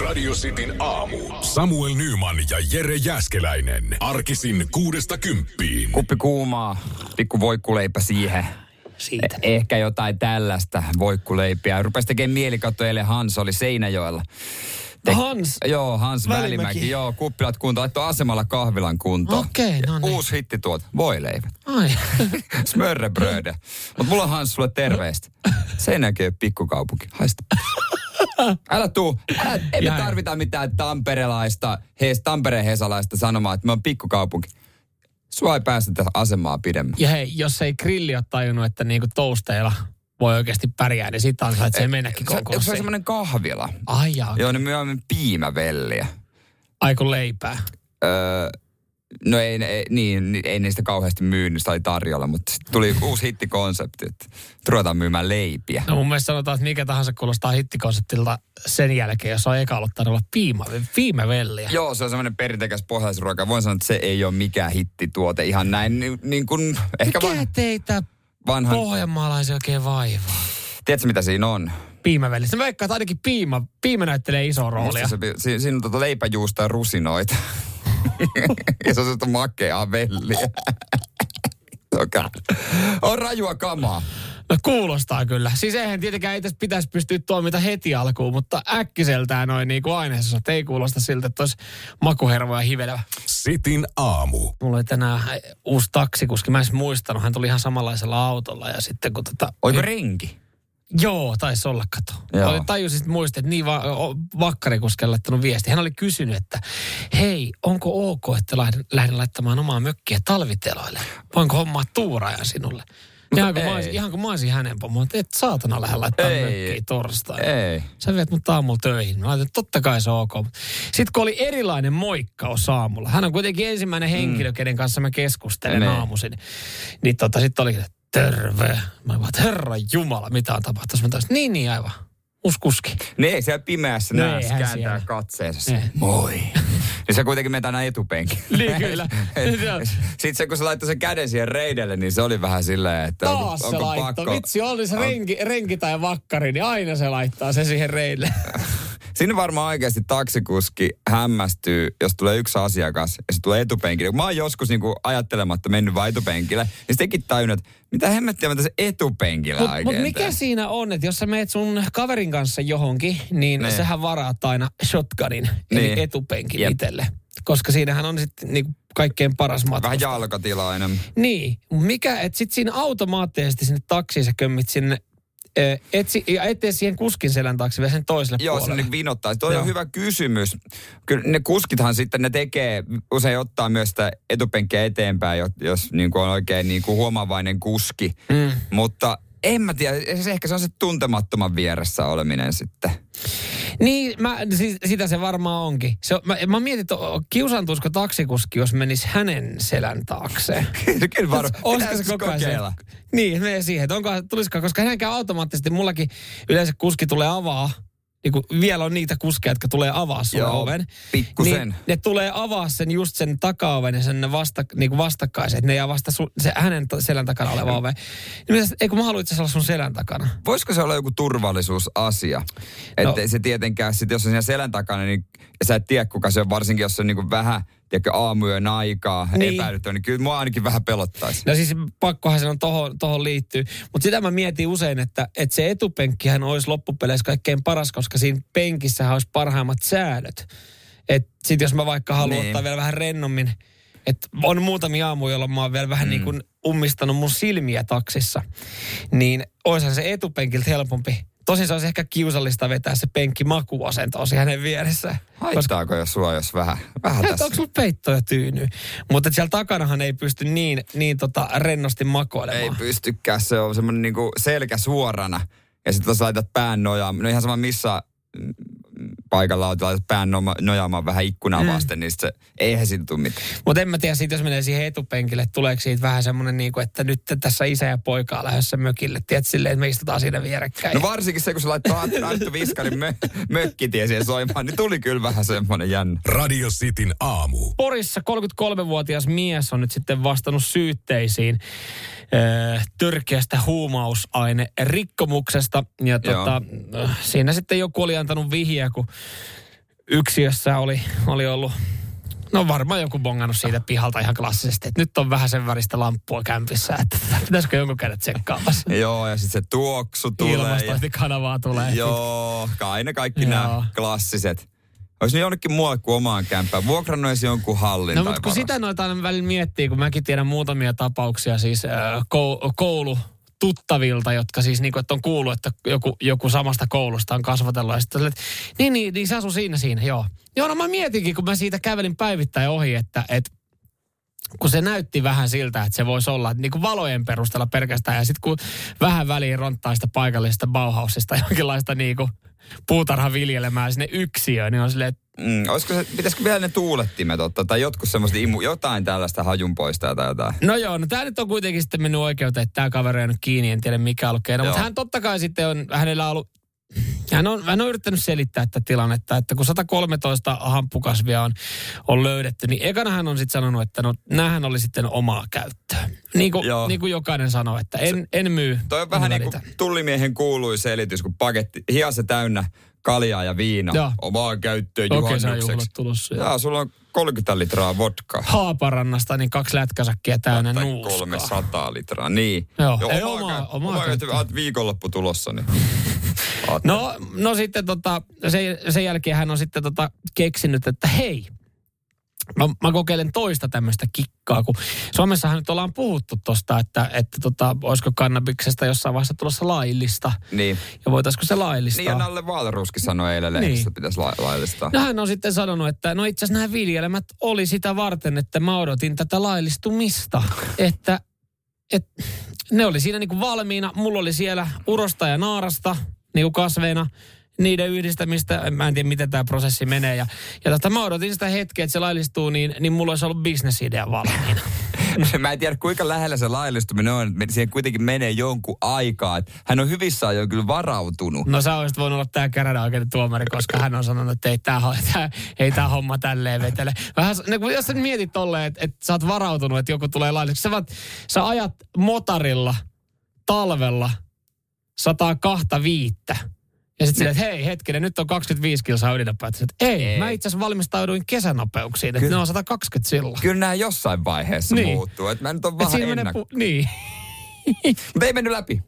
Radio Cityn aamu. Samuel Nyman ja Jere Jäskeläinen. Arkisin kuudesta kymppiin. Kuppi kuumaa, pikku voikkuleipä siihen. Siitä. Eh- Ehkä jotain tällaista voikkuleipiä. Rupesi tekemään mieli, katsoa eilen Hans oli Seinäjoella. Hans? Joo, Hans Välimäki. Välimäki. Joo, kuppilat kunto. Laittoi asemalla kahvilan kuntoon. Okei, no niin. Uusi hitti tuot, voileivät. Ai. Smörrebröde. Mutta mulla on Hans sulle terveistä. Ole pikkukaupunki. Haista. Älä tuu. Älä, ei me tarvita mitään tamperelaista, hees, Tampereen hesalaista sanomaa, että me on pikkukaupunki. Sua ei päästetä asemaa pidemmän. Ja hei, jos ei grilli ole tajunnut, että niinku tousteilla voi oikeasti pärjää, niin sit ansaitsee mennäkin Se, se on semmoinen kahvila. Ai jaa, Joo, ne myymme piimävelliä. aiku leipää. Öö, no ei, ei, niin, niin, ei niistä kauheasti myynnistä oli tarjolla, mutta tuli uusi hittikonsepti, että ruvetaan myymään leipiä. No mun mielestä sanotaan, että mikä tahansa kuulostaa hittikonseptilta sen jälkeen, jos on eka ollut tarjolla piima, piimävelliä. Joo, se on semmoinen perinteikäs pohjalaisruoka. Voin sanoa, että se ei ole mikään hittituote. Ihan näin niin, niin kuin, ehkä Mikä van, teitä vanhan... pohjanmaalaisia oikein vaivaa? Tiedätkö, mitä siinä on? Piimävelli. Se veikkaa, että ainakin piima, piima näyttelee isoa roolia. Se, si, siinä on tuota leipäjuusta ja rusinoita. ja se on sellaista makeaa velliä. Toka. On rajua kamaa. No kuulostaa kyllä. Siis eihän tietenkään ei tässä pitäisi pystyä toimita heti alkuun, mutta äkkiseltään noin niin kuin aineisosat ei kuulosta siltä, että olisi makuhervoja hivelevä. Sitin aamu. Mulla oli tänään uusi taksikuski, mä en muistanut, hän tuli ihan samanlaisella autolla ja sitten kun tota... Oiko renki? Joo, taisi olla, kato. Joo. Tajusin sitten muistin, että niin va- vakkarikuskelle laittanut viesti. Hän oli kysynyt, että hei, onko ok, että lähden, lähden laittamaan omaa mökkiä talviteloille? Voinko hommaa tuuraajan sinulle? Ihan kuin, mä olisin, ihan kuin mä olisin hänen pomo, että et saatana lähde laittaa Ei. mökkiä torstaina. Ei. Sä viet mut aamulla töihin. Mä ajattelin, että totta kai se on ok. Sitten kun oli erilainen moikkaus aamulla. Hän on kuitenkin ensimmäinen henkilö, mm. kenen kanssa mä keskustelen Niin. aamuisin. Niin tota, sitten oli, että terve. Mä vaan, herra jumala, mitä on tapahtunut. Mä taas, niin, niin aivan. Uusi kuski. Niin ei siellä pimeässä näe, kääntää siellä. katseensa. Ei. Moi. niin se kuitenkin menee aina etupenkin. Niin kyllä. Sitten se, kun se laittoi sen käden siihen reidelle, niin se oli vähän silleen, että onko, Taas se onko laittoi. pakko. Vitsi, oli se renki, renki tai vakkari, niin aina se laittaa se siihen reille. Siinä varmaan oikeasti taksikuski hämmästyy, jos tulee yksi asiakas ja se tulee etupenkille. Kun mä oon joskus niinku ajattelematta mennyt vaan etupenkille, niin sekin tajunnut, että mitä hemmettiä mä tässä etupenkillä Mutta oikein mut mikä teen. siinä on, että jos sä meet sun kaverin kanssa johonkin, niin Niin. sähän varaat aina shotgunin, eli Niin. etupenkin Jep. itselle. Koska siinähän on sitten niinku kaikkein paras matka. Vähän jalkatilainen. Niin, mikä, että sit siinä automaattisesti sinne taksiin sä kömmit sinne, etsi, ja ettei siihen kuskin selän taakse vielä sen toiselle Joo, puolelle. sinne vinottaa. Toi Joo. on hyvä kysymys. Kyllä ne kuskithan sitten, ne tekee, usein ottaa myös sitä etupenkkiä eteenpäin, jos, jos niin kuin on oikein niin kuin huomaavainen kuski. Mm. Mutta en mä tiedä, se ehkä se on se tuntemattoman vieressä oleminen sitten. Niin, mä, siis, sitä se varmaan onkin. Se, mä, mä mietin, kiusaantuisiko taksikuski, jos menisi hänen selän taakse. Kyllä varmaan. Olisiko se koko ajan? Niin, menee siihen, että onko, tulisiko, koska hän käy automaattisesti, mullakin yleensä kuski tulee avaa, niin kuin vielä on niitä kuskeja, jotka tulee avaa sun Joo, oven. pikkusen. Niin ne tulee avaa sen just sen takaoven ja sen vasta, niin kuin vastakkaisen, että ne jää vasta sun, se hänen selän takana oleva ove. Niin mitäs, eikö mä haluan itse olla sun selän takana? Voisiko se olla joku turvallisuusasia? Että No. se tietenkään, sit jos on siinä selän takana, niin sä et tiedä kuka se on, varsinkin jos se on niin vähän tiedätkö, aamuyön aikaa Niin. niin. epäilyttävä, niin kyllä mua ainakin vähän pelottaisi. No siis pakkohan se on tohon, tohon liittyy. Mutta sitä mä mietin usein, että, että se etupenkkihän olisi loppupeleissä kaikkein paras, koska siinä penkissähän olisi parhaimmat säädöt. Et sit jos mä vaikka haluan Niin. ottaa vielä vähän rennommin, että on muutamia aamuja, jolloin mä oon vielä vähän mm. niin kuin ummistanut mun silmiä taksissa, niin oishan se etupenkiltä helpompi. Tosin se olisi ehkä kiusallista vetää se penkki makuasentoon hänen vieressä. Haittaako jo sua, jos vähän, vähän tässä? onko sulla peitto ja tyyny? Mutta siellä takanahan ei pysty niin, niin tota rennosti makoilemaan. Ei pystykään, se on semmoinen niinku selkä suorana. Ja sitten jos laitat pään nojaamaan, no ihan sama missä mm, paikalla olet, laitat pään nojaamaan vähän ikkunaa Mm. vasten, niin sit se, eihän siitä tule mitään. Mutta en mä tiedä siitä, jos menee siihen etupenkille, tuleeko siitä vähän semmoinen, niin kuin, että nyt tässä isä ja poika on lähdössä mökille. Tiedät silleen, että me istutaan siinä vierekkäin. No varsinkin se, kun se laittaa Arttu Viskarin mö- mökkitie siihen soimaan, niin tuli kyllä vähän semmoinen jännä. Radio Cityn aamu. Porissa 33-vuotias mies on nyt sitten vastannut syytteisiin törkeästä huumausaine rikkomuksesta. Ja tota, äh, siinä sitten joku oli antanut vihjeä, kun yksiössä oli, oli ollut No varmaan joku bongannut siitä pihalta ihan klassisesti, että nyt on vähän sen väristä lamppua kämpissä, että pitäisikö jonkun käydä tsekkaamassa. Joo, ja sitten se tuoksu tulee. Ilmastointikanavaa tulee. Joo, aina kaikki nämä klassiset. Olisi ne jonnekin muualle kuin omaan kämpään. Vuokrannut edes jonkun hallin No mutta kun sitä noita aina välillä miettii, kun mäkin tiedän muutamia tapauksia siis äh, koulu, tuttavilta, jotka siis niin kuin, että on kuullut, että joku, joku samasta koulusta on kasvatellut. Ja sitten että niin, niin, niin se asuu siinä, siinä, joo. Joo, no mä mietinkin, kun mä siitä kävelin päivittäin ohi, että, että kun se näytti vähän siltä, että se voisi olla niin kuin valojen perusteella pelkästään. Ja sitten kun vähän väliin ronttaa sitä paikallisesta Bauhausista jonkinlaista niin kuin puutarha viljelemään sinne yksiöön, niin on silleen, Mm, olisiko se, pitäisikö vielä ne tuulettimet ottaa tai jotkut semmoista imu, jotain tällaista hajun poistaa tai jotain? No joo, no tämä nyt on kuitenkin sitten mennyt oikeuteen, että tämä kaveri on nyt kiinni, en tiedä mikä on ollut keino. Mutta hän totta kai sitten on, hänellä on ollut hän on, hän on yrittänyt selittää tätä tilannetta, että kun 113 hamppukasvia on, on löydetty, niin ekana hän on sitten sanonut, että no näähän oli sitten omaa käyttöä. Niin kuin, niin kuin jokainen sanoo, että en, en myy. Toi on vähän niin kuin tullimiehen kuului selitys, kun paketti, hiase täynnä kaljaa ja viinaa. Joo. Omaa käyttöön juhannukseksi. Okei, tulossa. Joo, sulla on 30 litraa vodkaa. Haaparannasta niin kaksi lätkäsäkkiä täynnä tai nuuskaa. 300 litraa, niin. Joo, Joo ei omaa, omaa, omaa käyttöön. viikonloppu tulossa, niin... No, no sitten tota, sen, sen jälkeen hän on sitten tota keksinyt, että hei, Mä, mä kokeilen toista tämmöistä kikkaa, kun Suomessahan nyt ollaan puhuttu tosta, että, että tota, olisiko kannabiksesta jossain vaiheessa tulossa laillista. Niin. Ja voitaisiko se laillistaa. Niin ja Nalle Wahlruski sanoi eilen niin. että pitäisi la- laillistaa. No hän on sitten sanonut, että no itse asiassa nämä viljelmät oli sitä varten, että mä odotin tätä laillistumista. että, että ne oli siinä niin kuin valmiina. Mulla oli siellä urosta ja naarasta niin kuin kasveina niiden yhdistämistä. Mä en tiedä, miten tämä prosessi menee. Ja, ja tota, mä odotin sitä hetkeä, että se laillistuu, niin, niin mulla olisi ollut bisnesidea valmiina. mä en tiedä, kuinka lähellä se laillistuminen on. Siihen kuitenkin menee jonkun aikaa. Hän on hyvissään jo kyllä varautunut. No sä olisit voinut olla tämä käräjä oikein tuomari, koska hän on sanonut, että ei tämä ei tää homma tälleen vetele. Vähän, niin jos sä mietit tolleen, että, että sä oot varautunut, että joku tulee lailliseksi. Sä, sä ajat motarilla talvella 102 viittä ja sitten silleen, että hei hetkinen, nyt on 25 kilsaa ydinnopeutta. Että ei, ei, mä itse asiassa valmistauduin kesänopeuksiin, että ne on 120 silloin. Kyllä nämä jossain vaiheessa niin. muuttuu, että mä nyt on vähän ennakko. Pu- niin. Mutta ei mennyt läpi.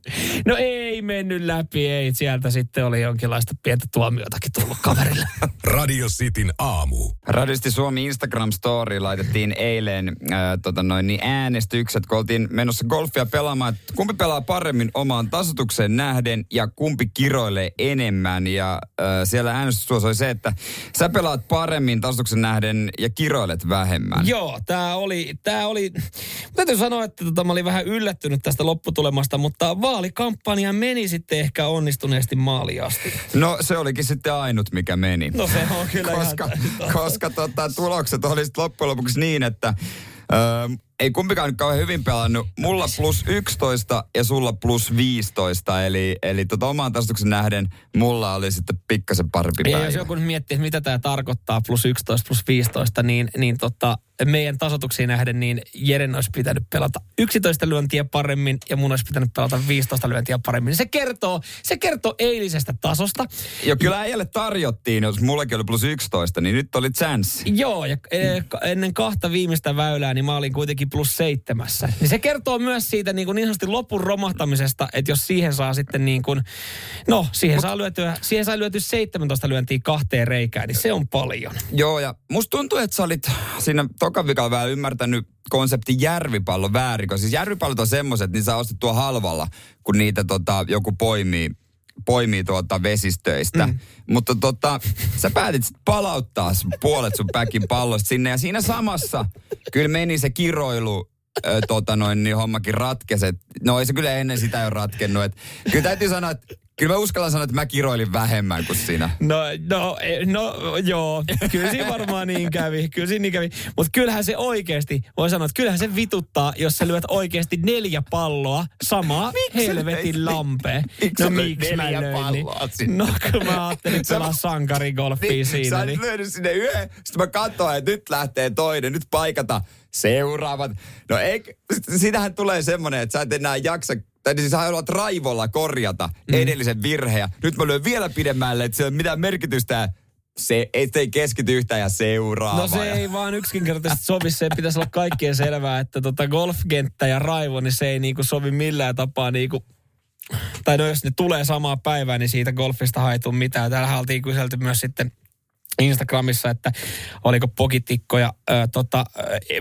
No ei mennyt läpi, ei. Sieltä sitten oli jonkinlaista pientä tuomiotakin tullut kaverille. Radio Cityn aamu. Radisti Suomi Instagram-story laitettiin eilen äh, tota noin, niin äänestykset, kun oltiin menossa golfia pelaamaan, että kumpi pelaa paremmin omaan tasotukseen nähden ja kumpi kiroilee enemmän. Ja äh, siellä äänestystuossa oli se, että sä pelaat paremmin tasotuksen nähden ja kiroilet vähemmän. Joo, tää oli, tää oli, täytyy sanoa, että tota, mä olin vähän yllättynyt tästä lopputulemasta, mutta vaalikampanja meni sitten ehkä onnistuneesti maaliin asti. No se olikin sitten ainut, mikä meni. No se on kyllä koska, ihan koska tota, tulokset olisivat loppujen lopuksi niin, että Öö, ei kumpikaan nyt kauhean hyvin pelannut. Mulla plus 11 ja sulla plus 15. Eli, eli tota omaan tastuksen nähden mulla oli sitten pikkasen parempi päivä. Ja jos joku miettii, mitä tämä tarkoittaa plus 11 plus 15, niin, niin tota, meidän tasotuksiin nähden, niin Jeren olisi pitänyt pelata 11 lyöntiä paremmin ja mun olisi pitänyt pelata 15 lyöntiä paremmin. Se kertoo, se kertoo eilisestä tasosta. Joo, kyllä äijälle tarjottiin, jos mullekin oli plus 11, niin nyt oli chance. Joo, ja e, ennen kahta viimeistä väylää, niin mä olin kuitenkin plus seitsemässä. Niin se kertoo myös siitä niin, kuin niin sanotusti lopun romahtamisesta, että jos siihen saa sitten niin kuin, no siihen, Mut, saa lyötyä, siihen saa lyöty 17 lyöntiä kahteen reikään, niin se on paljon. Joo, ja musta tuntuu, että sä olit siinä tokan vähän ymmärtänyt konsepti järvipallo väärin. Koska siis järvipallot on semmoiset, niin saa ostettua halvalla, kun niitä tota, joku poimii poimii tuota vesistöistä. Mm. Mutta tota, sä päätit palauttaa puolet sun päkin pallosta sinne ja siinä samassa kyllä meni se kiroilu ö, tota noin, niin hommakin ratkeset. No ei se kyllä ennen sitä jo ratkennut. Et, kyllä täytyy sanoa, että Kyllä mä uskallan sanoa, että mä kiroilin vähemmän kuin sinä. No, no, e, no joo, kyllä siinä varmaan niin kävi. Kyllä siinä niin kävi. Mutta kyllähän se oikeasti, voi sanoa, että kyllähän se vituttaa, jos sä lyöt oikeasti neljä palloa samaa miksi helvetin lampeen. Miksi no miksi mä löin? Niin? No kun mä ajattelin pelaa sankarigolfia niin, siinä. Sä niin. lyönyt sinne yhden, sitten mä katsoin, että nyt lähtee toinen, nyt paikata seuraavat. No ei, sitähän tulee semmoinen, että sä et enää jaksa tai siis haluat raivolla korjata mm. edellisen virheen. Nyt mä lyön vielä pidemmälle, että se ei ole mitään merkitystä se ei, ei keskity yhtään ja seuraa. No se ei vaan yksinkertaisesti sovi, se pitäisi olla kaikkien selvää, että tota golfkenttä ja raivo, niin se ei niinku sovi millään tapaa niinku tai no jos ne tulee samaa päivää, niin siitä golfista haituu mitään. Täällä oltiin kyselty myös sitten Instagramissa, että oliko pokitikkoja ö, tota,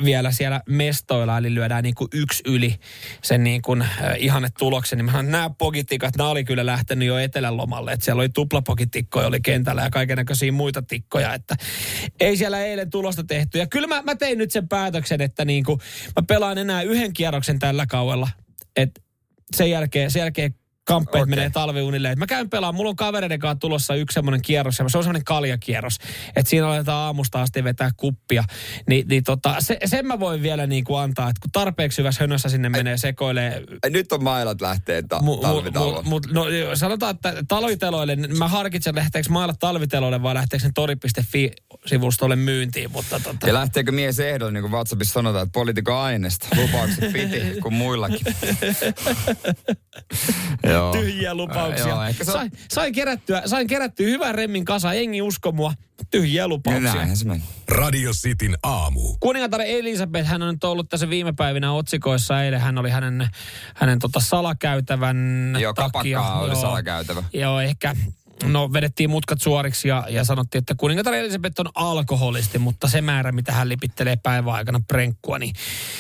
vielä siellä mestoilla, eli lyödään niin kuin yksi yli sen niin kuin, ö, ihanne tuloksen. Niin mä nämä pokitikat, nämä oli kyllä lähtenyt jo etelälomalle, että siellä oli tuplapokitikkoja oli kentällä ja kaikenlaisia muita tikkoja, että ei siellä eilen tulosta tehty. Ja kyllä mä, mä tein nyt sen päätöksen, että niin kuin, mä pelaan enää yhden kierroksen tällä kaudella, että sen jälkeen, sen jälkeen kamppeet okay. menee talviunille. Et mä käyn pelaamaan, mulla on kavereiden kanssa tulossa yksi semmoinen kierros, se on semmoinen kaljakierros, että siinä aletaan aamusta asti vetää kuppia. Ni, niin tota, se, sen mä voin vielä niin kuin antaa, että kun tarpeeksi hyvässä hönössä sinne menee sekoilee. Nyt on mailat lähtee ta- mu, mu, mu, no, sanotaan, että talviteloille, mä harkitsen lähteekö mailat talviteloille vai lähteekö ne tori.fi-sivustolle myyntiin. Mutta tota... Ja lähteekö mies ehdolle, niin kuin WhatsAppissa sanotaan, että poliitikon aineesta. Lupaukset piti, kuin muillakin. Joo. tyhjiä lupauksia. Joo, on... sain, sain, kerättyä, sain kerättyä hyvän remmin kasa, jengi usko mua, tyhjiä lupauksia. Näinhän se meni. Radio Cityn aamu. Kuningatar Elisabeth, hän on nyt ollut tässä viime päivinä otsikoissa. Eilen hän oli hänen, hänen tota salakäytävän Joo, takia. oli joo, salakäytävä. Joo, ehkä no vedettiin mutkat suoriksi ja, ja sanottiin, että kuningatar Elisabeth on alkoholisti, mutta se määrä, mitä hän lipittelee päivän aikana prenkkua, niin...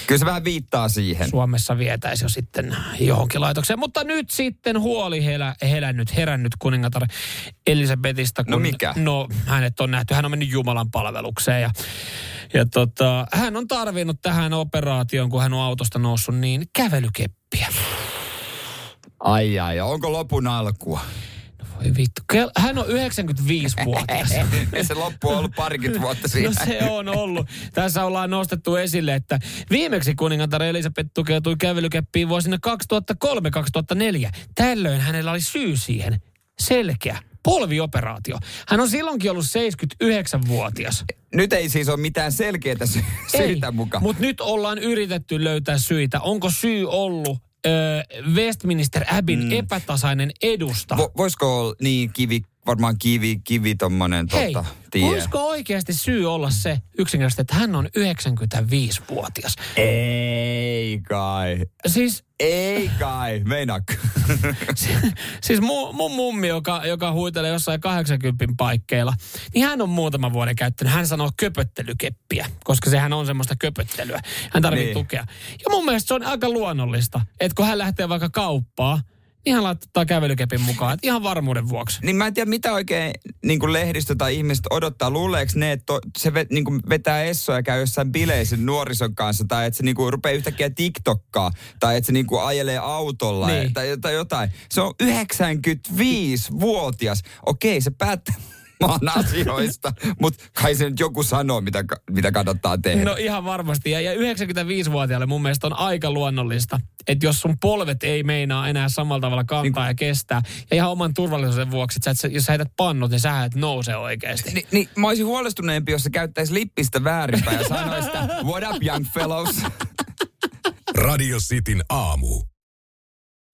Kyllä se vähän viittaa siihen. Suomessa vietäisi jo sitten johonkin laitokseen. Mutta nyt sitten huoli helä, helännyt, herännyt kuningatar Elisabetista. Kun, no mikä? No hänet on nähty, hän on mennyt Jumalan palvelukseen ja ja tota, hän on tarvinnut tähän operaatioon, kun hän on autosta noussut, niin kävelykeppiä. Ai ai, onko lopun alkua? Voi vittu. Hän on 95-vuotias. se loppu on ollut parikymmentä vuotta siinä. No se on ollut. Tässä ollaan nostettu esille, että viimeksi kuningatar Elisabeth tukeutui kävelykeppiin vuosina 2003-2004. Tällöin hänellä oli syy siihen. Selkeä polvioperaatio. Hän on silloinkin ollut 79-vuotias. Nyt ei siis ole mitään selkeää sy- syytä mukaan. Mutta nyt ollaan yritetty löytää syitä. Onko syy ollut Westminster Abbyn mm. epätasainen edusta. Vo, voisiko olla niin kivi, varmaan kivi, kivi tommonen Hei, tota, tie. voisiko oikeasti syy olla se yksinkertaisesti, että hän on 95-vuotias? Ei kai. Siis ei kai, meinaako? siis mun, mun mummi, joka, joka huitelee jossain 80 paikkeilla, niin hän on muutaman vuoden käyttänyt. Hän sanoo köpöttelykeppiä, koska sehän on semmoista köpöttelyä. Hän tarvitsee niin. tukea. Ja mun mielestä se on aika luonnollista, että kun hän lähtee vaikka kauppaa, ihan laittaa kävelykepin mukaan, että ihan varmuuden vuoksi. Niin mä en tiedä, mitä oikein niin kuin lehdistö tai ihmiset odottaa. Luuleeko ne, että se vet, niin kuin vetää essoja ja käy jossain bileissä nuorison kanssa, tai että se niin kuin rupeaa yhtäkkiä TikTokkaa, tai että se niin kuin ajelee autolla, niin. tai, tai jotain. Se on 95-vuotias. Okei, se päättää maan asioista, mutta kai se nyt joku sanoo, mitä, mitä kannattaa tehdä. No ihan varmasti. Ja, ja 95-vuotiaalle mun mielestä on aika luonnollista, että jos sun polvet ei meinaa enää samalla tavalla kantaa niin, ja kestää, ja ihan oman turvallisuuden vuoksi, että sä, jos sä heität pannut, niin sä et nouse oikeasti. Ni, niin mä olisin huolestuneempi, jos se käyttäisi lippistä väärinpäin ja sanoisi, että what up young fellows? Radio Cityn aamu.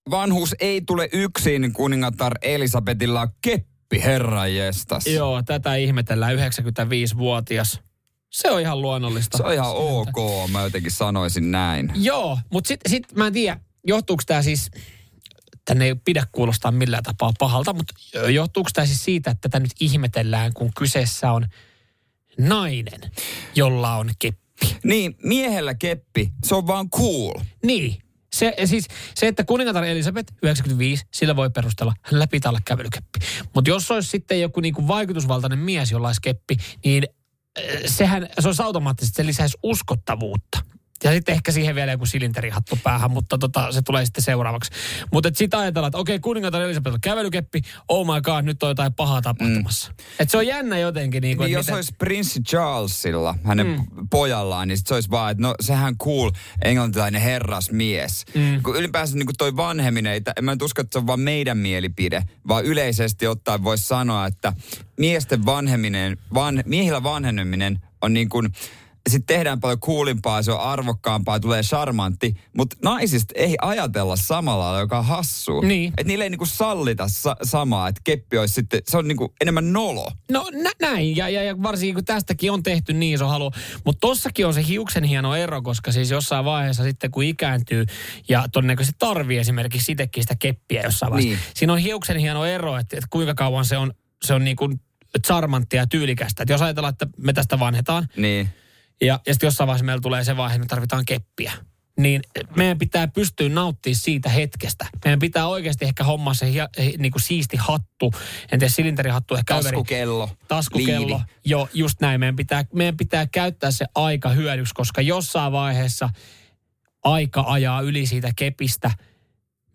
Vanhus ei tule yksin, kuningatar Elisabetilla keppi Appi, herra jestas. Joo, tätä ihmetellään 95-vuotias. Se on ihan luonnollista. Se on ihan ok, mä jotenkin sanoisin näin. Joo, mutta sitten sit mä en tiedä, johtuuko tämä siis, tänne ei pidä kuulostaa millään tapaa pahalta, mutta johtuuko tämä siis siitä, että tätä nyt ihmetellään, kun kyseessä on nainen, jolla on keppi. Niin, miehellä keppi, se on vaan cool. Niin, se, siis, se, että kuningatar Elisabeth 95, sillä voi perustella, olla kävelykeppi. Mutta jos olisi sitten joku niinku vaikutusvaltainen mies, jolla olisi keppi, niin äh, sehän, se olisi automaattisesti, se lisäisi uskottavuutta. Ja sitten ehkä siihen vielä joku silinterihattu päähän, mutta tota, se tulee sitten seuraavaksi. Mutta sitten ajatellaan, että okei, kuningatar Elisabeth on kävelykeppi, oh my god, nyt on jotain pahaa tapahtumassa. Mm. Että se on jännä jotenkin. Niin, kuin, niin jos miten... olisi Prince Charlesilla, hänen mm. pojallaan, niin sit se olisi vaan, että no sehän cool englantilainen herrasmies. Mm. Kun ylipäänsä niin kuin toi vanheminen, ei, en mä nyt usko, että se on vaan meidän mielipide, vaan yleisesti ottaen voisi sanoa, että miesten vanheminen, van, miehillä vanheneminen on niin kuin sitten tehdään paljon kuulimpaa, se on arvokkaampaa, tulee charmantti, mutta naisista ei ajatella samalla lailla, joka on hassu. Niin. Että niille ei niinku sallita sa- samaa, että keppi olisi sitten, se on niinku enemmän nolo. No nä- näin, ja, ja, ja varsinkin kun tästäkin on tehty niin iso halu. Mutta tossakin on se hiuksen hieno ero, koska siis jossain vaiheessa sitten kun ikääntyy ja todennäköisesti tarvii esimerkiksi itsekin sitä keppiä jossain vaiheessa. Niin. Siinä on hiuksen hieno ero, että, että kuinka kauan se on, se on niin kuin charmanttia ja tyylikästä. Et jos ajatellaan, että me tästä vanhetaan, Niin. Ja, ja sitten jossain vaiheessa meillä tulee se vaihe, että me tarvitaan keppiä. Niin meidän pitää pystyä nauttimaan siitä hetkestä. Meidän pitää oikeasti ehkä hommaa se hia, hi, niin kuin siisti hattu. En tiedä, silinterihattu ehkä Taskukello. Taskukello. liivi. Joo, just näin. Meidän pitää, meidän pitää käyttää se aika hyödyksi, koska jossain vaiheessa aika ajaa yli siitä kepistä.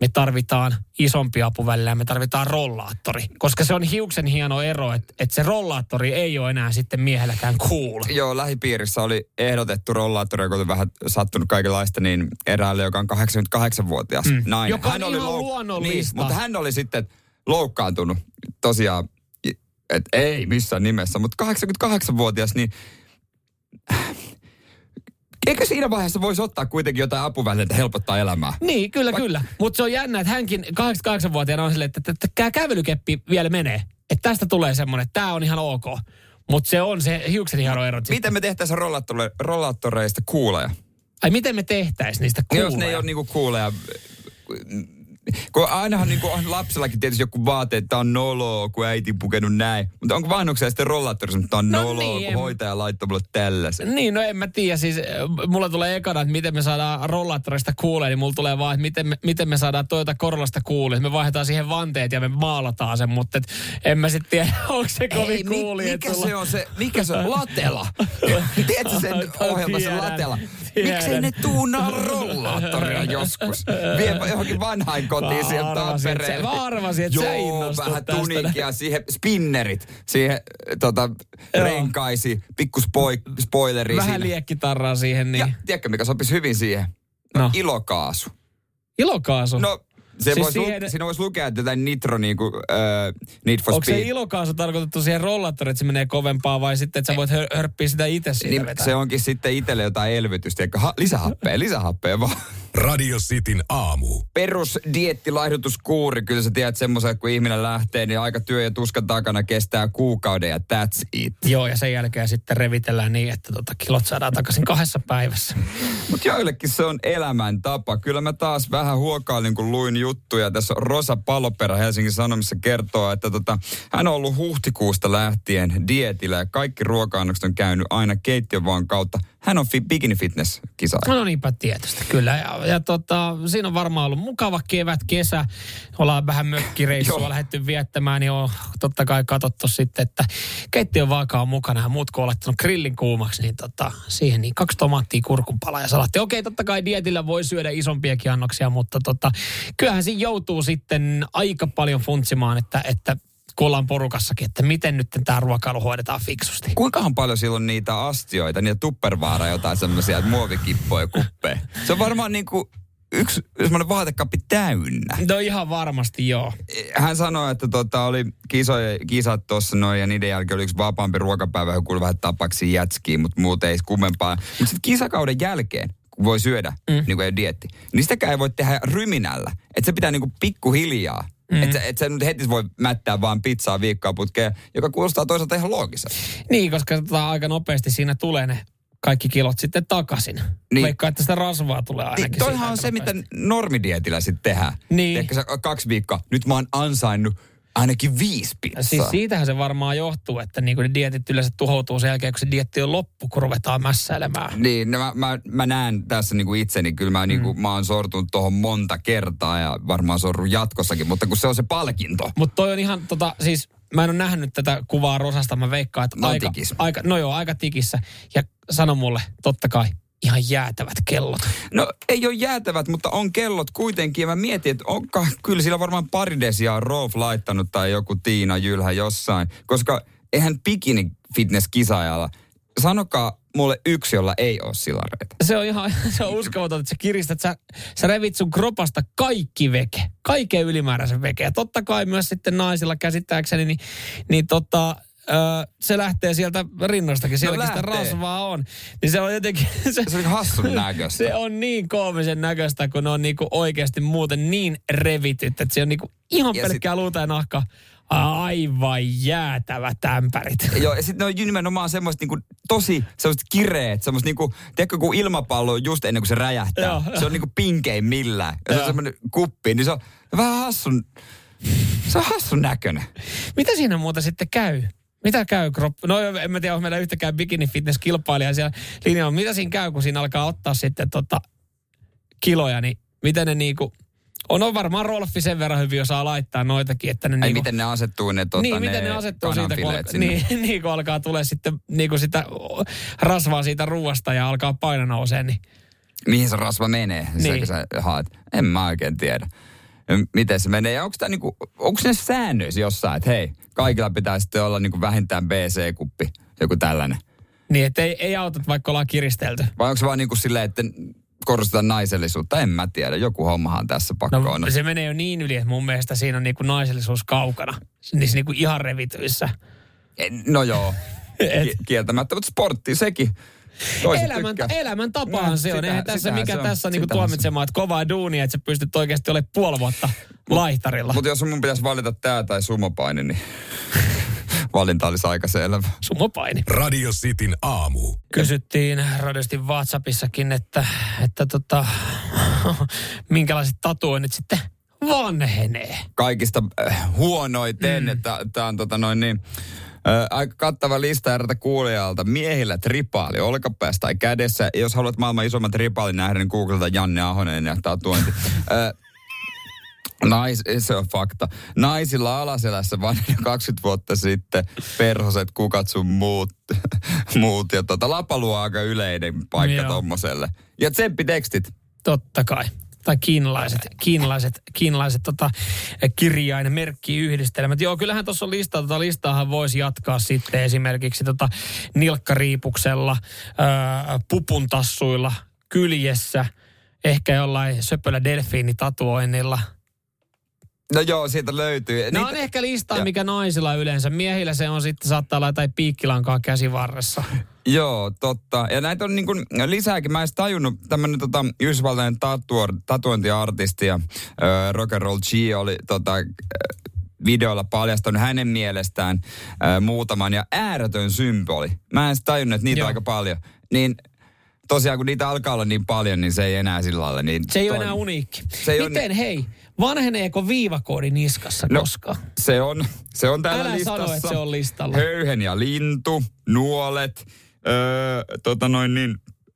Me tarvitaan isompi apuväline ja me tarvitaan rollaattori. Koska se on hiuksen hieno ero, että, että se rollaattori ei ole enää sitten miehelläkään cool. Joo, lähipiirissä oli ehdotettu rollaattori, joka oli vähän sattunut kaikenlaista, niin eräälle, joka on 88-vuotias Mm. nainen. Joka on ihan luonnollista. Niin, mutta hän oli sitten loukkaantunut tosiaan, että ei missään nimessä, mutta 88-vuotias, niin eikö siinä vaiheessa voisi ottaa kuitenkin jotain apuvälineitä helpottaa elämää? Niin, kyllä, kyllä. Mutta se on jännä, että hänkin 88-vuotiaana on silleen, että, että, että kävelykeppi vielä menee. Että tästä tulee semmoinen, että tämä on ihan ok. Mutta se on se hiuksen hieno ero. Miten me tehtäisiin rollaattoreista kuuleja? Ai miten me tehtäisiin niistä kuuleja? Jos ne ei ole niinku kuuleja, kun ainahan niinku on lapsellakin tietysti joku vaate, että on noloa, kun äiti pukenut näin. Mutta onko vanhuksella sitten rollaattorissa, että on No noloa, niin, kun en- hoitaja laittoi mulle tällaisen. Niin, no en mä tiedä. Siis äh, mulla tulee ekana, että miten me saadaan rollaattorista kuulee, niin mulla tulee vaan, että miten me, miten me saadaan Toyota Corollasta kuulee. Me vaihdetaan siihen vanteet ja me maalataan sen, mutta et, en mä sitten tiedä, onko se kovin kuuli. mikä se on se, mikä se on? Latela. Tiedätkö sen Aivan ohjelma, se tiedän, latela? tiedän. Miksei ne tuunaa rollaattoria joskus? Viepä johonkin vanhain kotiin että Tampereelle. mä arvasin, että sä innostut vähän tästä. tunikia, siihen spinnerit, siihen tota, Joo. renkaisi, pikku spoi- spoileri Vähän siinä. liekkitarraa siihen, niin... Ja tiedätkö, mikä sopisi hyvin siihen? No, ilokaasu. Ilokaasu. No, se Siis siis vois siihen- lu- siinä voisi lukea että jotain nitro niinku, äh, need for Onko se speed. ilokaasu tarkoitettu siihen rollaattoriin, että se menee kovempaa vai sitten, että sä voit hör- hörppiä sitä itse siitä niin, vetää? se onkin sitten itselle jotain elvytystä. Ha- lisähappea, lisähappea vaan. Radio Cityn aamu. Perus diettilaihdutuskuuri, kyllä sä tiedät semmoisen, että kun ihminen lähtee, niin aika työ ja tuskan takana kestää kuukauden ja that's it. Joo, ja sen jälkeen sitten revitellään niin, että tota, kilot saadaan takaisin kahdessa päivässä. Mutta joillekin se on elämäntapa. Kyllä mä taas vähän huokailin, kun luin juttuja. Tässä Rosa Paloperä Helsingin Sanomissa kertoo, että tota, hän on ollut huhtikuusta lähtien dietillä ja kaikki ruoka-annokset on käynyt aina keittiön vaan kautta. Hän on fi- bikini fitness kisa. No niinpä tietysti, kyllä. Ja, ja tota, siinä on varmaan ollut mukava kevät, kesä. Ollaan vähän mökkireissua Joo. lähdetty viettämään, niin on totta kai katsottu sitten, että keittiön vaaka on mukana ja muut kun on laittanut grillin kuumaksi, niin tota, siihen niin kaksi tomaattia, kurkunpala ja salatti. Okei, totta kai dietillä voi syödä isompiakin annoksia, mutta tota, kyllähän siinä joutuu sitten aika paljon funtsimaan, että, että kun ollaan porukassakin, että miten nyt tämä ruokailu hoidetaan fiksusti. Kuinkahan paljon silloin niitä astioita, niitä tuppervaaraa, jotain semmoisia muovikippoja, kuppeja. Se on varmaan niinku yksi semmoinen vaatekappi täynnä. No ihan varmasti joo. Hän sanoi, että tota, oli kisoja, kisat tuossa noin ja niiden jälkeen oli yksi vapaampi ruokapäivä, kuului vähän tapaksi jätskiin, mutta muuten ei kummempaa. Mutta sitten kisakauden jälkeen, kun voi syödä, mm. niin kuin ei dietti, niin sitäkään ei voi tehdä ryminällä. Että se pitää niin kuin pikkuhiljaa. Mm. Että et sä nyt heti voi mättää vaan pizzaa viikkoa putkeen, joka kuulostaa toisaalta ihan loogiselta. Niin, koska tota, aika nopeasti siinä tulee ne kaikki kilot sitten takaisin. Niin. Niin. Vaikka, että sitä rasvaa tulee ainakin. Niin, toihan on se, mitä normidietillä sitten tehdään. Niin. Ehkä kaksi viikkoa, nyt mä oon ansainnut ainakin viisi pizzaa. Siis siitähän se varmaan johtuu, että niin ne dietit yleensä tuhoutuu sen jälkeen, kun se dietti on loppu, kun ruvetaan mässäilemään. Niin, no mä, mä, mä näen tässä niinku itseni, kyllä mä, niinku, mä oon sortunut tuohon monta kertaa ja varmaan sorrun jatkossakin, mutta kun se on se palkinto. Mutta toi on ihan tota, siis mä en ole nähnyt tätä kuvaa Rosasta, mä veikkaan, että No aika, aika, no joo, aika tikissä. Ja sano mulle, totta kai, ihan jäätävät kellot. No ei ole jäätävät, mutta on kellot kuitenkin. Ja mä mietin, että onko, kyllä sillä varmaan pari desiä on Roof laittanut tai joku Tiina Jylhä jossain. Koska eihän bikini fitness kisaajalla, sanokaa mulle yksi, jolla ei ole silareita. Se on ihan se on uskomaton, että sä kiristät, sä, sä revit sun kropasta kaikki veke, kaiken ylimääräisen veke. Ja totta kai myös sitten naisilla käsittääkseni, niin, niin tota, ö, se lähtee sieltä rinnastakin, sielläkin sitä No lähtee. rasvaa on. Niin se on jotenkin... Se, Se oli hassun näköistä. se on niin koomisen näköistä, kun ne on niinku oikeasti muuten niin revityt, että se on niinku ihan Ja pelkkää luuta ja nahka. Aivan jäätävät ämpärit. Joo, ja sitten ne on nimenomaan semmoista niinku, tosi semmoista kireet, semmoista niinku, tiedätkö kun ilmapallo on just ennen kuin se räjähtää. Joo, se on niinku pinkein millään. Ja se on semmoinen kuppi, niin se on vähän hassun, se on hassun näköinen. Mitä siinä muuta sitten käy? Mitä käy kroppa? No en mä tiedä, onko meillä yhtäkään bikini fitness kilpailija siellä linjalla. Mitä siinä käy, kun siinä alkaa ottaa sitten tota kiloja, niin miten ne niinku... On, on varmaan Rolfi sen verran hyvin osaa laittaa noitakin, että ne Ei niinku... miten ne asettuu ne, tota, niin, miten ne asettuu siitä, kun, sinne. niin, niin, kun alkaa tulee sitten niin kuin sitä rasvaa siitä ruuasta ja alkaa paino nousee, niin Mihin se rasva menee, niin. Se, sä haet. En mä oikein tiedä. Miten se menee? Ja onko, tää niinku, onko ne säännöissä jossain, että hei, kaikilla pitää sitten olla niinku vähintään BC-kuppi, joku tällainen. Niin, että ei, ei autot, vaikka ollaan kiristelty. Vai onko se vaan niinku silleen, että korostetaan naisellisuutta? En mä tiedä. Joku hommahan tässä pakko No, on. se menee jo niin yli, että mun mielestä siinä on niinku naisellisuus kaukana. Niissä niinku ihan revityissä. No joo, Et, Ki- kieltämättä, mutta sportti sekin. Toiset elämän, tykkää. elämäntapaan No, se on. sitä- Eihän tässä mikä se on. tässä niinku tuomitsemaan, että kovaa duunia, että sä pystyt oikeasti olemaan puoli vuotta laihtarilla. Mutta jos mun pitäisi valita tää tai sumopaini, niin valinta olisi aika selvä. Sumopaini. Radio Cityn aamu. Kysyttiin radiosti WhatsAppissakin, että, että tota, minkälaiset tatuoinnit sitten vanhenee. kaikista äh, huonoiten, mm. että tämä on tota noin niin, äh, aika kattava lista eräältä kuulijalta. Miehillä tripaali olkapäässä tai kädessä. Jos haluat maailman isomman tripaalin nähdä, niin googleta Janne Ahonen ja tatuointi. äh, Nais, se on fakta. Naisilla alaselässä vain 20 vuotta sitten perhoset, kukat sun muut, muut ja tota, lapalu on aika yleinen paikka Joo. tommoselle. Ja tsemppi-tekstit. Totta kai. Tai kiinalaiset, kiinalaiset, kiinalaiset tota, kirjain, merkkiyhdistelmät. Joo, kyllähän tuossa on lista. Tota listaahan voisi jatkaa sitten esimerkiksi tota nilkkariipuksella, ää, pupuntassuilla, kyljessä, ehkä jollain söpöllä delfiinitatuoinnilla. No joo, siitä löytyy. Nämä on ehkä listaa, Ja- mikä naisilla yleensä. Miehillä se on sitten, saattaa olla jotain piikkilankaa käsivarressa. Joo, totta. Ja näitä on niin kuin lisääkin. Mä en tajunnut, tämmönen tota, yhdysvaltainen tatuor, tatuointiartisti ja ö, Rock and Roll G oli tota, ö, videolla paljastanut hänen mielestään ö, muutaman ja ääretön symboli. Mä en tajunnut, että niitä Joo. on aika paljon. Niin tosiaan kun niitä alkaa olla niin paljon, niin se ei enää sillä lailla. Niin Se ei ole toimi. enää uniikki. Se ei ole Miten, hei, vanheneeko viivakoodi niskassa No, koskaan? Se on, se on täällä Älä listassa. sano, että se on listalla. Höyhen ja lintu, nuolet, öö, tota noin niin,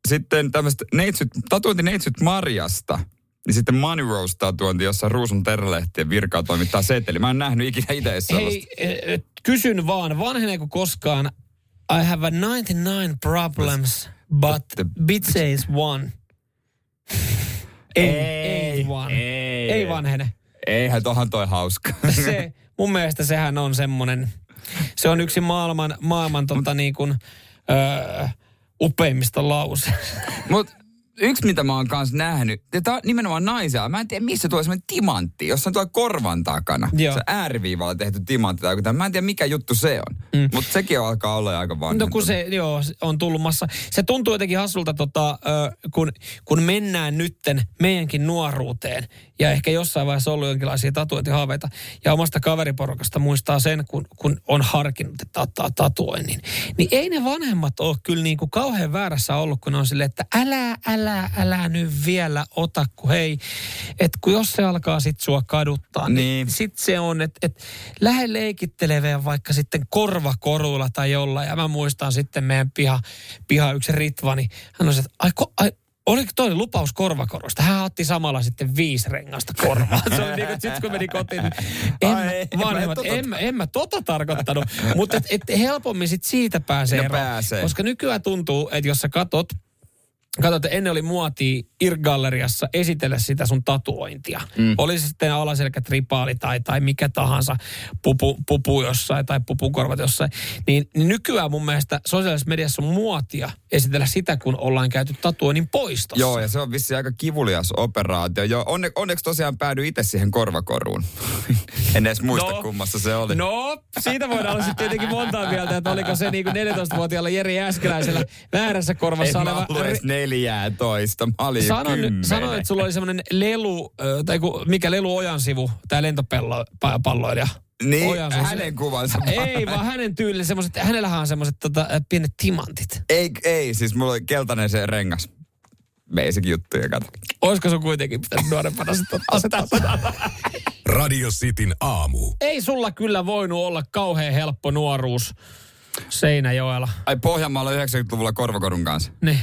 sitten tämmöistä neitsyt, tatuointi neitsyt Marjasta. Niin sitten Money Rose tatuointi, jossa Ruusun terrelehtien virkaa toimittaa seteli. Mä en nähnyt ikinä itse sellaista. Hei, kysyn vaan, vanheneeko koskaan I have a 99 problems, but the- bitch is one. Ei, ei, one. ei. Ei vanhene. Eihän tohan toi hauska. Se, mun mielestä sehän on semmonen, se on yksi maailman, maailman tota niin kuin, öö, upeimmista lause. Mut yksi, mitä mä oon kanssa nähnyt, ja tää on nimenomaan naisia. Mä en tiedä, missä tuo semmoinen timantti, jossa on tuo korvan takana. Joo. Se ääriviivalla tehty timantti tai tämmöinen. Mä en tiedä, mikä juttu se on. Mm. Mutta sekin alkaa olla aika vanha. No kun se, joo, on tullumassa. Se tuntuu jotenkin hassulta, tota, kun, kun mennään nytten meidänkin nuoruuteen. Ja ehkä jossain vaiheessa ollut jonkinlaisia tatuointihaaveita. Ja omasta kaveriporukasta muistaa sen, kun, kun on harkinnut, että ottaa tatuoinnin. Niin ei ne vanhemmat ole kyllä niin kuin kauhean väärässä ollut, kun ne on silleen, että älä, älä, älä nyt vielä ota, kun hei, että kun jos se alkaa sit sua kaduttaa, niin, Niin. sitten se on, että et, lähde leikitteleveen vaikka sitten korvakoruilla tai jollain. Ja mä muistan sitten meidän piha, piha yksi Ritva, niin hän on se, että ai, ko, ai Oliko toi lupaus korvakorusta? Hän otti samalla sitten viisi rengasta korvaa. Se oli niin kuin, sit kun meni kotiin, niin en, Ai, mä- en vanhemmat, tota- en, mä- en mä tota tarkoittanut. Mutta et, et helpommin sit siitä pääsee No eroon. pääsee. Koska nykyään tuntuu, että jos sä katot Katsotaan, että ennen oli muoti Irgalleriassa esitellä sitä sun tatuointia. Mm. Oli se sitten alaselkätripaali tai, tai mikä tahansa pupu, pupu jossain tai pupukorvat jossain. Niin, niin nykyään mun mielestä sosiaalisessa mediassa on muotia esitellä sitä, kun ollaan käyty tatuoinnin poistossa. Joo, ja se on vissi aika kivulias operaatio. Joo, onne, onneksi tosiaan päädy itse siihen korvakoruun. en edes muista, no, kummassa se oli. No, siitä voidaan olla sitten tietenkin montaa mieltä, että oliko se niin kuin 14-vuotiaalla Jeri Äskeläisellä väärässä korvassa en oleva... Mä 14. Mä olin Sanon, sanoin, että sulla oli semmoinen lelu, tai ku, mikä lelu ojan sivu, tämä lentopalloilija. Niin, Ojansa, hänen kuvansa. Ei, vaan hänen tyylillä semmoiset, hänellähän on semmoiset tota, pienet timantit. Ei, ei, siis mulla oli keltainen se rengas. Basic juttuja, kato. Olisiko sun kuitenkin pitänyt nuorempana sitten ottaa? Radio Cityn aamu. Ei sulla kyllä voinut olla kauhean helppo nuoruus Seinäjoella. Ai Pohjanmaalla 90-luvulla Korvakorun kanssa. Niin.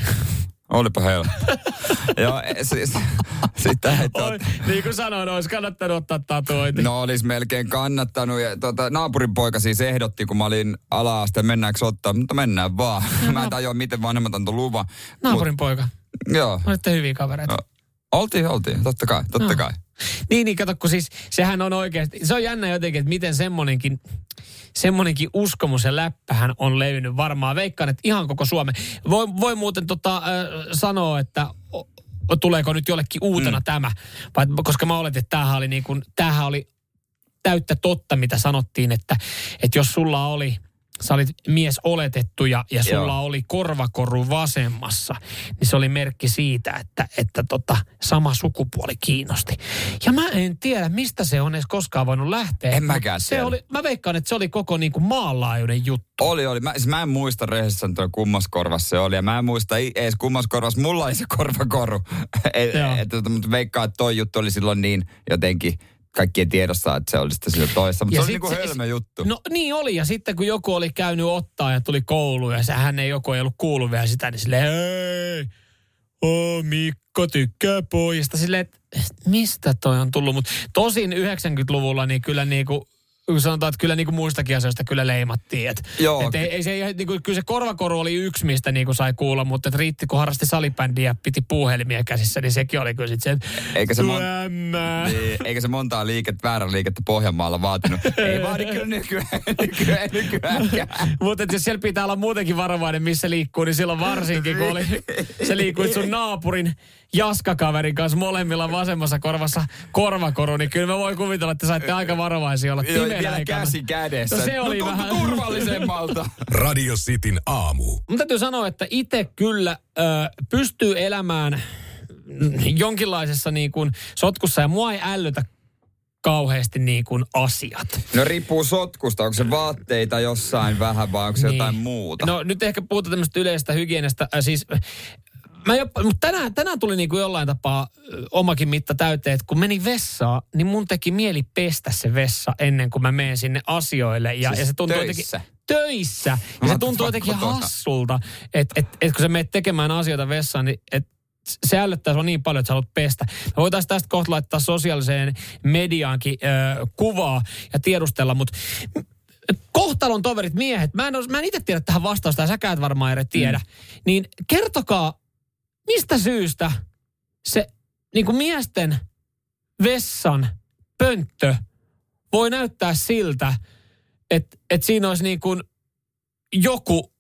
Olipa helppo. Joo, siis, sitä ei tot... Niin kuin sanoin, olisi kannattanut ottaa tatuointi. No olisi melkein kannattanut. Ja, tota, naapurin poika siis ehdotti, kun mä olin ala mennäänkö ottaa, mutta mennään vaan. No, mä en tajua, miten vanhemmat antoi luvan. Naapurin Mut, poika? Joo. Olitte hyviä kavereita. Oltiin, oltiin, totta kai, totta no. kai. Niin, niin kato, kun siis sehän on oikeasti, se on jännä jotenkin, että miten semmonenkin, semmonenkin uskomus ja läppähän on levinnyt varmaan. Veikkaan, että ihan koko Suomen. Voi, voi muuten tota, äh, sanoa, että o, tuleeko nyt jollekin uutena mm. tämä, vai, koska mä oletin, että tämähän oli, niin kuin, tämähän oli täyttä totta, mitä sanottiin, että, että jos sulla oli sä olit mies oletettu ja, ja sulla Joo. oli korvakoru vasemmassa, niin se oli merkki siitä, että, että tota, sama sukupuoli kiinnosti. Ja mä en tiedä, mistä se on edes koskaan voinut lähteä. En mäkään se oli, Mä veikkaan, että se oli koko niin kuin maanlaajuinen juttu. Oli, oli. Mä, siis mä en muista rehellisesti tuo kummaskorvas se oli. Ja mä en muista edes kummaskorvas. Mulla oli se korvakoru. et, et, mutta veikkaan, että toi juttu oli silloin niin jotenkin kaikkien tiedossa, että se oli sitten sillä toissa. Mutta se oli niin kuin hölmö juttu. No niin oli. Ja sitten kun joku oli käynyt ottaa ja tuli kouluun ja hän ei joku ei ollut kuullut vielä sitä, niin silleen, hei, oh, Mikko tykkää pojista. Silleen, että mistä toi on tullut? Mutta tosin 90-luvulla niin kyllä niin kuin sanotaan, että kyllä niin kuin muistakin asioista kyllä leimattiin. Et, Joo. Et ei, ei se, niin kuin, kyllä se korvakoru oli yksi, mistä niin kuin sai kuulla, mutta et riitti, kun harrasti salibändiä piti puuhelmia käsissä, niin sekin oli kyllä sitten se, eikä se, mon- niin, eikä se montaa liikettä, väärän liikettä Pohjanmaalla vaatinut. ei vaadi kyllä nykyään, nykyään, nykyään. mutta jos siellä pitää olla muutenkin varovainen, missä liikkuu, niin silloin varsinkin, kun oli, se liikkui sun naapurin jaskakaverin kanssa molemmilla vasemmassa korvassa korvakoru, niin kyllä mä voin kuvitella, että saitte aika varovaisia olla vielä käsi kädessä. No se oli no, vähän turvallisemmalta. Radio Cityn aamu. Mun täytyy sanoa, että itse kyllä ö, pystyy elämään jonkinlaisessa niin kuin sotkussa ja mua ei ällötä kauheasti niin kuin asiat. No riippuu sotkusta, onko se vaatteita jossain vähän vai onko se niin. jotain muuta? No nyt ehkä puhutaan tämmöistä yleisestä hygienistä. Äh, siis mä jopa, mutta tänään, tänään tuli niin kuin jollain tapaa omakin mitta täyteen, että kun meni vessaan, niin mun teki mieli pestä se vessa ennen kuin mä menen sinne asioille. Ja, siis ja se tuntuu töissä. jotenkin, töissä. Ja se tuntuu jotenkin hassulta, että et, et kun sä menet tekemään asioita vessaan, niin et se ällöttää sua niin paljon, että sä haluat pestä. Me voitaisiin tästä kohta laittaa sosiaaliseen mediaankin äh, kuvaa ja tiedustella, mutta kohtalon toverit, miehet, mä en, mä en itse tiedä tähän vastausta, ja säkään et varmaan eri tiedä, mm. niin kertokaa mistä syystä se niin kuin miesten vessan pönttö voi näyttää siltä, että, että siinä olisi niin kuin joku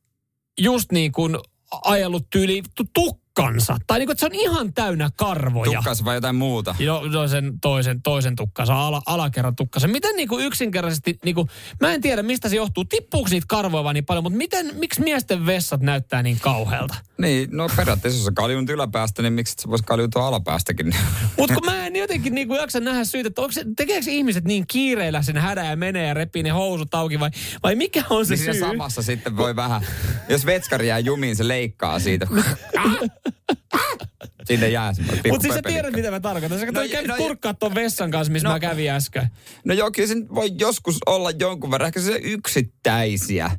just niin kuin ajellut tyyli tukka tukkansa. Tai niin kuin, että se on ihan täynnä karvoja. Tukkansa vai jotain muuta? Joo, toisen, toisen, toisen tukkansa, ala, alakerran tukkansa. Miten niin kuin yksinkertaisesti, niin kuin, mä en tiedä mistä se johtuu, tippuuko niitä karvoja vaan niin paljon, mutta miten, miksi miesten vessat näyttää niin kauhealta? Niin, no periaatteessa jos sä kaljun yläpäästä, niin miksi se voisi kaljutua alapäästäkin? Mutta kun mä en jotenkin niin kuin jaksa nähdä syytä, että onko se, tekeekö ihmiset niin kiireillä sen hädä ja menee ja repii ne housut auki vai, vai mikä on se niin syy? samassa sitten voi vähän, jos vetskari jää jumiin, se leikkaa siitä. Sinne jää semmoinen Mutta siis sä tiedät, mitä mä tarkoitan. Sä no, no, kurkkaa ton vessan kanssa, missä no, mä kävin äsken. No joo, kyllä se voi joskus olla jonkun verran. Ehkä se yksittäisiä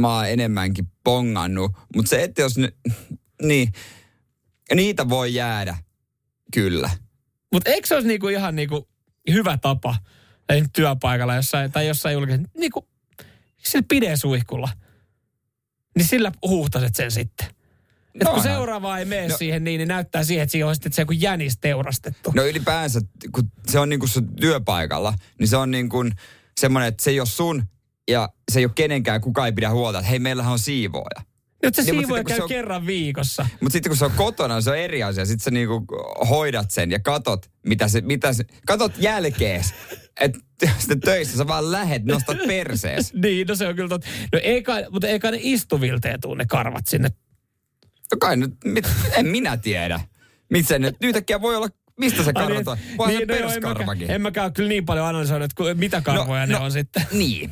mä oon enemmänkin pongannut. Mutta se, että jos... Ne, niin, niitä voi jäädä, kyllä. Mutta eikö se olisi niinku ihan niinku hyvä tapa, ei työpaikalla jossain, tai jossain julkisen, niinku sillä suihkulla, niin sillä huuhtaset sen sitten. Et kun onhan. seuraava ei mene No. siihen niin, niin näyttää siihen, että siihen on sitten se joku jänis teurastettu. No ylipäänsä, kun se on niinku sun työpaikalla, niin se on niin kuin semmoinen, että se ei ole sun ja se ei ole kenenkään, kukaan ei pidä huolta, että hei, meillähän on siivooja. Nyt se Niin, siivoja käy se on- kerran viikossa. Mutta sitten kun se on kotona, se on eri asia. Sitten sä niinku hoidat sen ja katot, mitä se, mitä se, katot jälkees. Että sitten töissä sä vaan lähet, nostat persees. Niin, no se on kyllä totta. No ei kai, mutta ei kai ne istuvilteen tuu ne karvat sinne. No kai nyt, mit, en minä tiedä. Mitä nyt, yhtäkkiä voi olla, mistä se karvat on? niin, Voi niin, niin, no joo, en mäkään, perskarvakin. en mäkään ole kyllä niin paljon analysoinut, että mitä karvoja ne on sitten. Niin.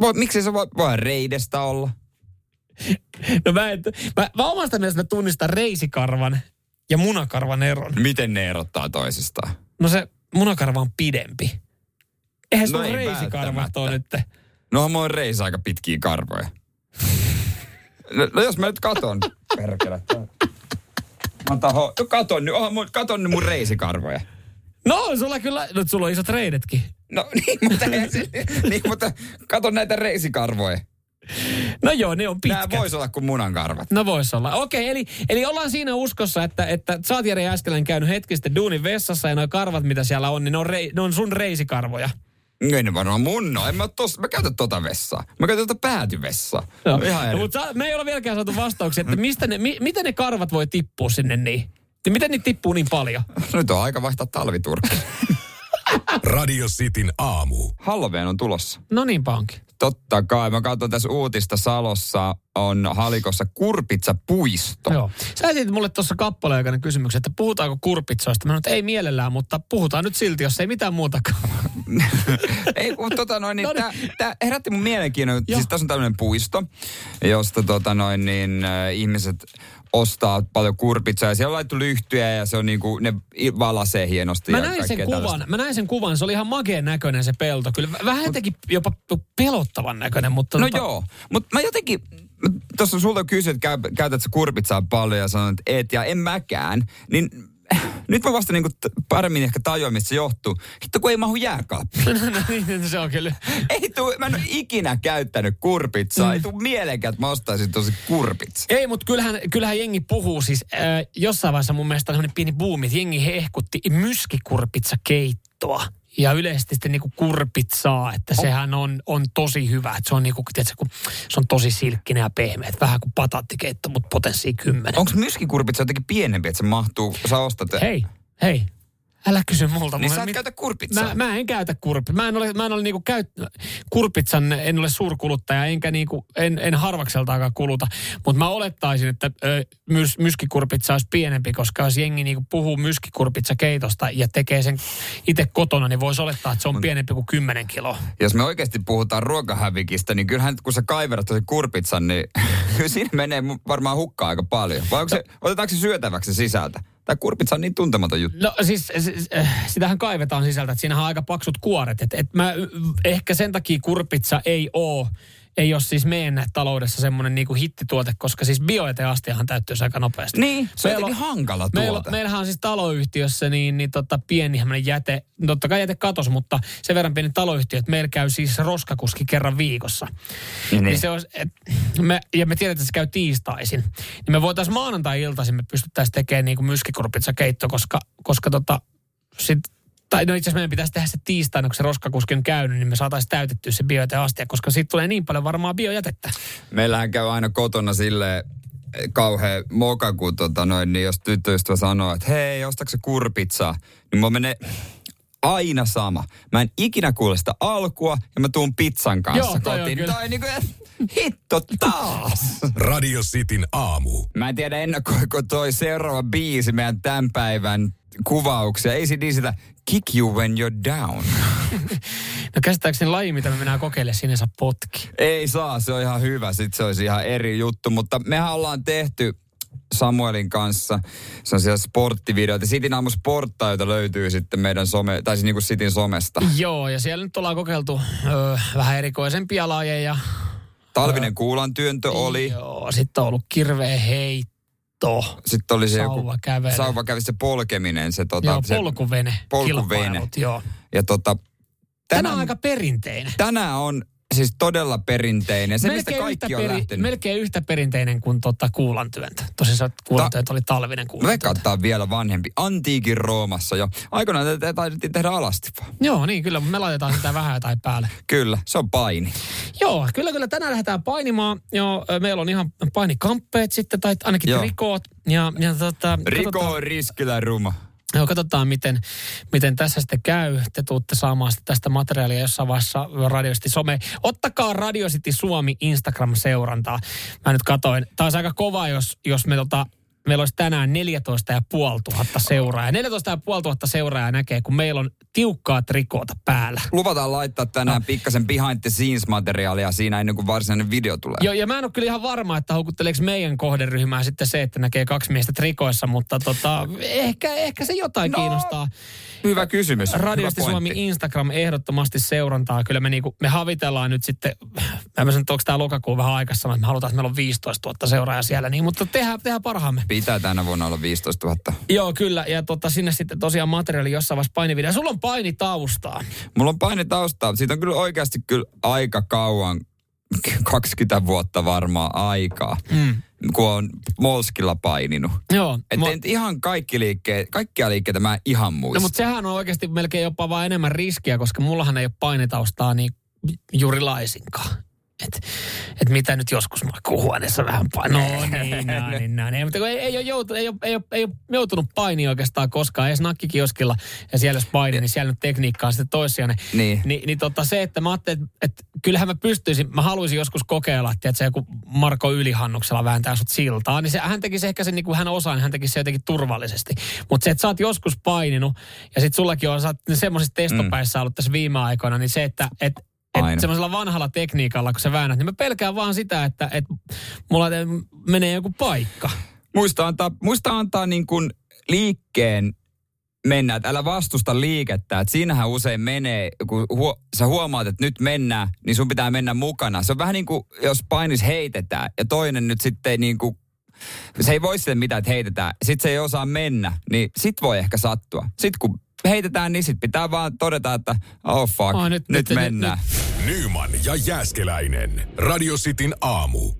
Voi, miksi se voi, voi reidestä olla? No mä, en, mä, mä omasta mielestä mä tunnistan reisikarvan ja munakarvan eron. Miten ne erottaa toisistaan? No se munakarva on pidempi. Eihän se No ei reisikarvat ole nyt. No mulla on reis aika pitkiä karvoja. No, no jos mä nyt katon. Perkele. Mä taho, no katon nyt, oh, katon nyt mun reisikarvoja. No sulla kyllä, no sulla on isot reidetkin. No niin, mutta, niin, mutta katon näitä reisikarvoja. No joo, ne on Nämä pitkät. vois olla kuin munankarvat. No vois olla. Okei, eli, eli ollaan siinä uskossa, että, että sä oot Jere Jääskelän käynyt hetki sitten duunin vessassa ja nuo karvat, mitä siellä on, niin ne on, rei, ne on sun reisikarvoja. Ei ne varmaan mun no. En mä, tos, mä käytän tota vessaa. Mä käytän tota päätyvessaa. No, ihan no, mutta me ei ole vieläkään saatu vastauksia, että mistä ne, mi, miten ne karvat voi tippua sinne niin. Miten niitä tippuu niin paljon? Nyt on aika vaihtaa talviturkki. Radio Cityn aamu. Halloween on tulossa. No niin onkin. Totta kai. Mä katson tässä uutista Salossa on Halikossa Kurpitsa puisto. Joo. Sä esitit mulle tuossa kappaleen aikana kysymyksen, että puhutaanko kurpitsoista. Mä sanoin, että ei mielellään, mutta puhutaan nyt silti, jos ei mitään muutakaan. Ei, kun tota noin, niin No niin. tää, tää herätti mun mielenkiinnon. Joo. Siis tässä on tämmöinen puisto, josta tota noin, niin, äh, ihmiset ostaa paljon kurpitsaa ja siellä on laittu lyhtyjä ja se on niinku, ne valasee hienosti. Mä näin sen kuvan, tällaista. mä näin sen kuvan, se oli ihan makeen näköinen se pelto. Kyllä vähän jotenkin jopa pelottavan näköinen, mutta... No tota, joo, mutta mä jotenkin, tuossa sulta kysyt, että käy, käytät sä kurpitsaa paljon ja sanoit, että et ja en mäkään, niin nyt mä vasta niinku paremmin ehkä tajuan, mistä se johtuu. Hitto, kun ei mahu jääkaappiin. no niin, se on kyllä. ei tuu, mä en ole ikinä käyttänyt kurpitsaa. Mm. Ei tuu mieleenkään, että mä ostaisin tosi kurpitsa. Ei, mutta kyllähän, kyllähän jengi puhuu siis, äh, jossain vaiheessa mun mielestä on sellainen pieni buumi, että jengi hehkutti myskikurpitsakeittoa. Ja yleisesti sitten niinku kurpitsaa, että sehän on, on tosi hyvä. Että se on niinku, tiedätkö, kun se on tosi silkkinen ja pehmeä. Vähän kuin pataattikeitto, mutta potenssia kymmenen. Onko myskikurpitsa jotenkin pienempi, että se mahtuu, sä ostat... Hei, hei. Älä kysy multa. Niin sä et mit- käytä kurpitsaa. Mä, mä en käytä kurpitsaa. Mä en ole, mä en ole niinku käyt, kurpitsan, en ole suurkuluttaja, enkä niinku, en, en harvakseltaakaan kuluta. Mutta mä olettaisin, että ö, mys, myskikurpitsa olisi pienempi, koska jos jengi niinku puhuu myskikurpitsa keitosta ja tekee sen itse kotona, niin voisi olettaa, että se on pienempi kuin 10 kiloa. Jos me oikeasti puhutaan ruokahävikistä, niin kyllähän kun sä kaiverat sen kurpitsan, niin kyllä siinä menee varmaan hukkaa aika paljon. Vai onko se, otetaanko se syötäväksi sisältä? Tämä kurpitsa on niin tuntematon juttu. No siis s- s- äh, sitähän kaivetaan sisältä, että siinähän on aika paksut kuoret. Et, et mä, ehkä sen takia kurpitsa ei oo ei ole siis meidän taloudessa semmoinen niinku hittituote, koska siis biojäteastiahan täyttyisi aika nopeasti. Niin, se on Meillä jotenkin hankala Meillä, tuote. Niin. Niin se olisi, et, me, ja me tiedetään, että se käy tiistaisin. Niin me voitaisiin maanantai-iltaisin, me pystyttäisiin tekemään niin kuin myskikurpitsa keitto, koska, koska tota, sit, tai no itse asiassa meidän pitäisi tehdä se tiistaina, kun se roskakuski on käynyt, niin me saataisiin täytettyä se biojäteastia, koska siitä tulee niin paljon varmaan biojätettä. Meillähän käy aina kotona sille kauhean moka, kun tota noin, niin jos tyttöystävä sanoo, että hei, ostatko se kurpitsaa, niin mulla menee aina sama. Mä en ikinä kuule sitä alkua ja mä tuun pizzan kanssa Joo, toi on kotiin. kyllä. Toi niinku, hitto taas. Radio Cityn aamu. Mä en tiedä ennakoiko toi seuraava biisi meidän tämän päivän kuvauksia. Ei sitä Kick You When You're Down. No käsittääkseni laji, mitä me mennään kokeilemaan, sinne saa potki. Ei saa, se on ihan hyvä. Sitten se olisi ihan eri juttu. Mutta mehän ollaan tehty Samuelin kanssa se on siellä sporttivideoita. Sitin aamu sporttaa, jota löytyy sitten meidän some, tai siis niin kuin Sitin somesta. Joo, ja siellä nyt ollaan kokeiltu ö, vähän erikoisempia lajeja. Talvinen kuulan työntö oli. Joo, sitten on ollut kirveä heitto. Sitten oli se joku Sauvakävely. sauva kävi se polkeminen. Se, tota, Joo, se, polkuvene. polkuvene. kilpailut, Joo. Ja tota, Tänään on aika perinteinen. tänään on siis todella perinteinen. Se, mistä melkein kaikki yhtä, on lähtenyt. melkein yhtä perinteinen kuin tota kuulantyöntö. Tosin se kuulantyöntö oli talvinen kuulantyöntö. on vielä vanhempi. Antiikin Roomassa jo. Aikoinaan tätä taidettiin tehdä alasti vaan. Joo, niin kyllä, me laitetaan sitä vähän jotain päälle. Kyllä, se on paini. Joo, kyllä, kyllä tänään lähdetään painimaan. Joo, meillä on ihan painikamppeet sitten, tai ainakin Joo. trikoot. Ja, ja tota, Riko on riskillä ruma. Joo, katsotaan, miten, miten tässä sitten käy. Te tuutte saamaan tästä materiaalia jossain vaiheessa Radio City some. Ottakaa Radio City Suomi Instagram-seurantaa. Mä nyt katoin. Tämä olisi aika kova, jos, jos me tota, meillä olisi tänään 14 500 seuraajaa. 14 500 seuraajaa näkee, kun meillä on tiukkaa trikoota päällä. Luvataan laittaa tänään pikkasen behind the scenes materiaalia siinä ennen kuin varsinainen video tulee. Joo, ja mä en ole kyllä ihan varma, että houkutteleeko meidän kohderyhmää sitten se, että näkee kaksi miestä trikoissa, mutta tota, ehkä, ehkä se jotain No, kiinnostaa. Hyvä kysymys. Radiosti Hyvä Suomi. Instagram ehdottomasti seurantaa. Kyllä me, niinku, me havitellaan nyt sitten, mä en tiedä, onko tämä lokakuun vähän aikassa, että me halutaan, että meillä on 15 000 seuraajaa siellä, niin, mutta tehdään, tehdään parhaamme. Pitää tänä vuonna olla 15 000. Joo, kyllä. Ja tota, sinne sitten tosiaan materiaali jossain vaiheessa painivideo. Sulla on painitaustaa. Mulla on paine taustaa. Siitä on kyllä oikeasti kyllä aika kauan, 20 vuotta varmaan aikaa, Mm. kun on Molskilla paininut. Joo. Että Mä- ihan kaikki liikkeet, kaikkia liikkeitä mä en ihan muista. No mutta sehän on oikeasti melkein jopa vaan enemmän riskiä, koska mullahan ei ole painetaustaa niin juuri laisinkaan. Et, et mitä nyt joskus makuuhuoneessa vähän painaa. No niin, näin, näin. Ei, mutta kun ei, ei, ole joutu, ei, ole, ei, ole, ei ole joutunut painiin oikeastaan koskaan. Edes nakkikioskilla ja siellä jos paini, niin siellä nyt tekniikka on sitten toissijainen. Niin. Ni, niin tota se, että mä ajattelin, että, että kyllähän mä pystyisin, mä haluaisin joskus kokeilla, että se joku Marko Ylihannuksella vääntää sut siltaa, niin se, hän tekisi ehkä sen niin kuin hän osaa, niin hän tekisi se jotenkin turvallisesti. Mutta se, että sä oot joskus paininut ja sitten sullakin on, sä oot semmoisissa testopäissä ollut tässä viime aikoina, niin se, että et, et Aina. semmoisella vanhalla tekniikalla, kun sä väännät, niin mä pelkään vaan sitä, että et mulla menee joku paikka. Muista antaa, muista antaa niin kuin liikkeen mennä, että älä vastusta liikettä. Että siinähän usein menee, kun huo, sä huomaat, että nyt mennään, niin sun pitää mennä mukana. Se on vähän niin kuin, jos painis heitetään ja toinen nyt sitten niin kuin, se ei voi sille mitään, että heitetään. Sitten se ei osaa mennä, niin sit voi ehkä sattua. Sitten kun heitetään, niin sit pitää vaan todeta, että oh fuck, Oh, nyt, nyt- nyt, nyt- mennään. Nyman ja Jääskeläinen. Radio Cityn aamu.